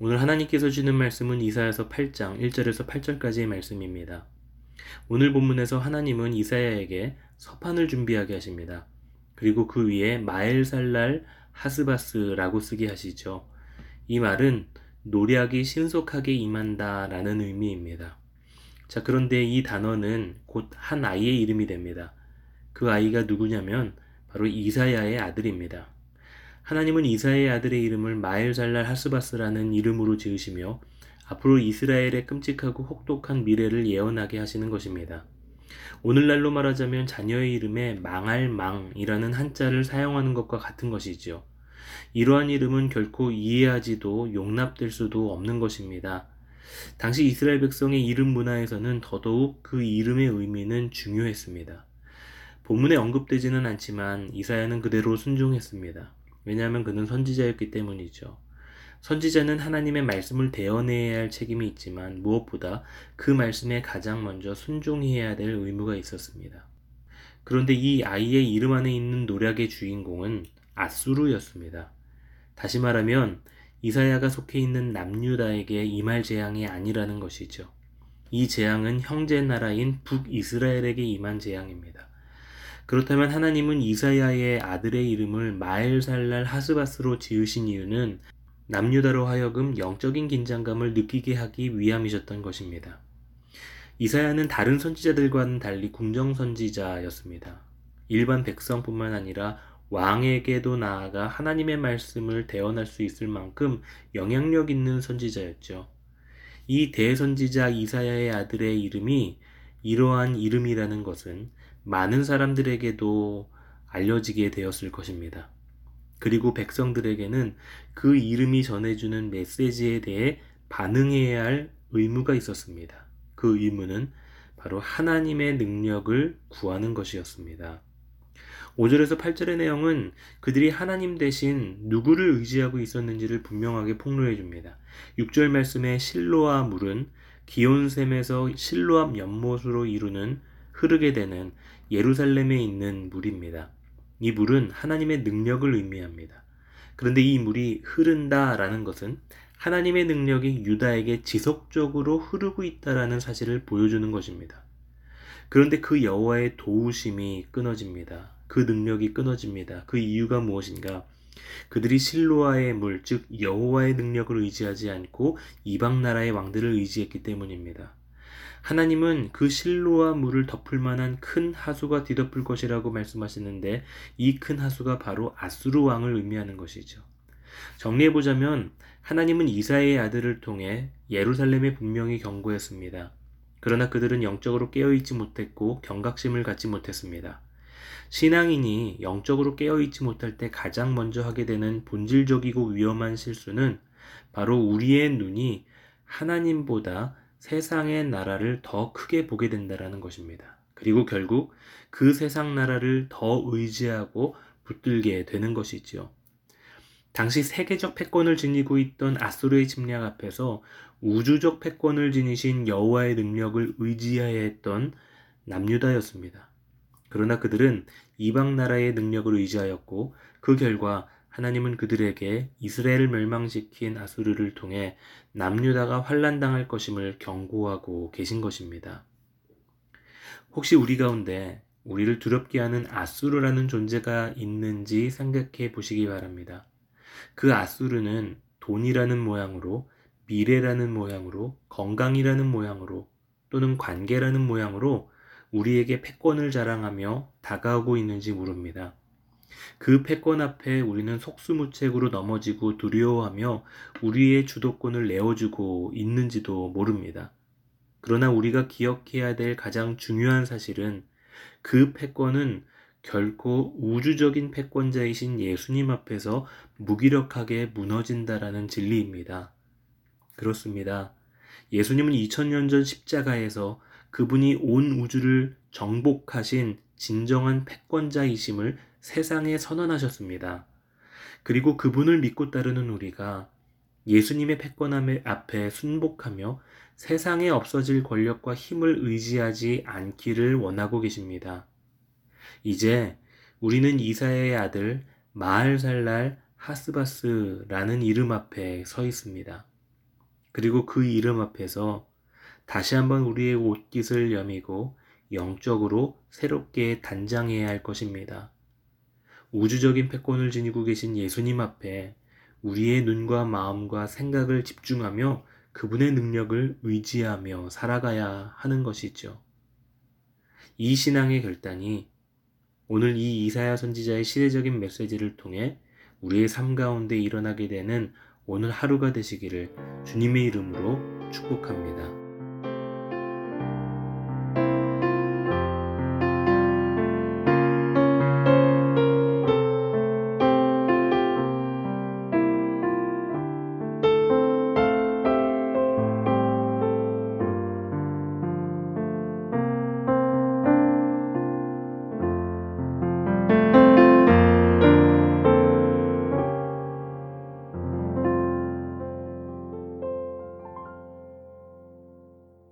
오늘 하나님께서 주는 말씀은 이사야서 8장 1절에서 8절까지의 말씀입니다. 오늘 본문에서 하나님은 이사야에게 서판을 준비하게 하십니다. 그리고 그 위에 마엘살랄 하스바스라고 쓰게 하시죠. 이 말은 노략이 신속하게 임한다라는 의미입니다. 자, 그런데 이 단어는 곧 한 아이의 이름이 됩니다. 그 아이가 누구냐면 바로 이사야의 아들입니다. 하나님은 이사야의 아들의 이름을 마엘살랄 하스바스라는 이름으로 지으시며 앞으로 이스라엘의 끔찍하고 혹독한 미래를 예언하게 하시는 것입니다. 오늘날로 말하자면 자녀의 이름에 망할 망이라는 한자를 사용하는 것과 같은 것이지요. 이러한 이름은 결코 이해하지도 용납될 수도 없는 것입니다. 당시 이스라엘 백성의 이름 문화에서는 더더욱 그 이름의 의미는 중요했습니다. 본문에 언급되지는 않지만 이사야는 그대로 순종했습니다. 왜냐하면 그는 선지자였기 때문이죠. 선지자는 하나님의 말씀을 대언해야 할 책임이 있지만 무엇보다 그 말씀에 가장 먼저 순종해야 될 의무가 있었습니다. 그런데 이 아이의 이름 안에 있는 노략의 주인공은 아수르였습니다. 다시 말하면 이사야가 속해 있는 남유다에게 임할 재앙이 아니라는 것이죠. 이 재앙은 형제 나라인 북이스라엘에게 임한 재앙입니다. 그렇다면 하나님은 이사야의 아들의 이름을 마엘살랄 하스바스로 지으신 이유는 남유다로 하여금 영적인 긴장감을 느끼게 하기 위함이셨던 것입니다. 이사야는 다른 선지자들과는 달리 궁정 선지자였습니다. 일반 백성뿐만 아니라 왕에게도 나아가 하나님의 말씀을 대언할 수 있을 만큼 영향력 있는 선지자였죠. 이 대선지자 이사야의 아들의 이름이 이러한 이름이라는 것은 많은 사람들에게도 알려지게 되었을 것입니다. 그리고 백성들에게는 그 이름이 전해주는 메시지에 대해 반응해야 할 의무가 있었습니다. 그 의무는 바로 하나님의 능력을 구하는 것이었습니다. 5절에서 8절의 내용은 그들이 하나님 대신 누구를 의지하고 있었는지를 분명하게 폭로해 줍니다. 6절 말씀에 실로와 물은 기온샘에서 실로암 연못으로 이루는 흐르게 되는 예루살렘에 있는 물입니다. 이 물은 하나님의 능력을 의미합니다. 그런데 이 물이 흐른다라는 것은 하나님의 능력이 유다에게 지속적으로 흐르고 있다라는 사실을 보여주는 것입니다. 그런데 그 여호와의 도우심이 끊어집니다. 그 능력이 끊어집니다. 그 이유가 무엇인가? 그들이 실로아의 물, 즉 여호와의 능력을 의지하지 않고 이방 나라의 왕들을 의지했기 때문입니다. 하나님은 그 실로와 물을 덮을 만한 큰 하수가 뒤덮을 것이라고 말씀하시는데 이 큰 하수가 바로 아수르 왕을 의미하는 것이죠. 정리해 보자면 하나님은 이사의 아들을 통해 예루살렘에 분명히 경고했습니다. 그러나 그들은 영적으로 깨어있지 못했고 경각심을 갖지 못했습니다. 신앙인이 영적으로 깨어있지 못할 때 가장 먼저 하게 되는 본질적이고 위험한 실수는 바로 우리의 눈이 하나님보다 세상의 나라를 더 크게 보게 된다라는 것입니다. 그리고 결국 그 세상 나라를 더 의지하고 붙들게 되는 것이지요. 당시 세계적 패권을 지니고 있던 아수르의 침략 앞에서 우주적 패권을 지니신 여호와의 능력을 의지해야 했던 남유다였습니다. 그러나 그들은 이방 나라의 능력을 의지하였고 그 결과 하나님은 그들에게 이스라엘을 멸망시킨 아수르를 통해 남유다가 환란당할 것임을 경고하고 계신 것입니다. 혹시 우리 가운데 우리를 두렵게 하는 아수르라는 존재가 있는지 생각해 보시기 바랍니다. 그 아수르는 돈이라는 모양으로 미래라는 모양으로 건강이라는 모양으로 또는 관계라는 모양으로 우리에게 패권을 자랑하며 다가오고 있는지 모릅니다. 그 패권 앞에 우리는 속수무책으로 넘어지고 두려워하며 우리의 주도권을 내어주고 있는지도 모릅니다. 그러나 우리가 기억해야 될 가장 중요한 사실은 그 패권은 결코 우주적인 패권자이신 예수님 앞에서 무기력하게 무너진다라는 진리입니다. 그렇습니다. 예수님은 2000년 전 십자가에서 그분이 온 우주를 정복하신 진정한 패권자이심을 세상에 선언하셨습니다. 그리고 그분을 믿고 따르는 우리가 예수님의 패권함 앞에 순복하며 세상에 없어질 권력과 힘을 의지하지 않기를 원하고 계십니다. 이제 우리는 이사야의 아들 마알살랄 하스바스라는 이름 앞에 서 있습니다. 그리고 그 이름 앞에서 다시 한번 우리의 옷깃을 여미고 영적으로 새롭게 단장해야 할 것입니다. 우주적인 패권을 지니고 계신 예수님 앞에 우리의 눈과 마음과 생각을 집중하며 그분의 능력을 의지하며 살아가야 하는 것이죠. 이 신앙의 결단이 오늘 이 이사야 선지자의 시대적인 메시지를 통해 우리의 삶 가운데 일어나게 되는 오늘 하루가 되시기를 주님의 이름으로 축복합니다.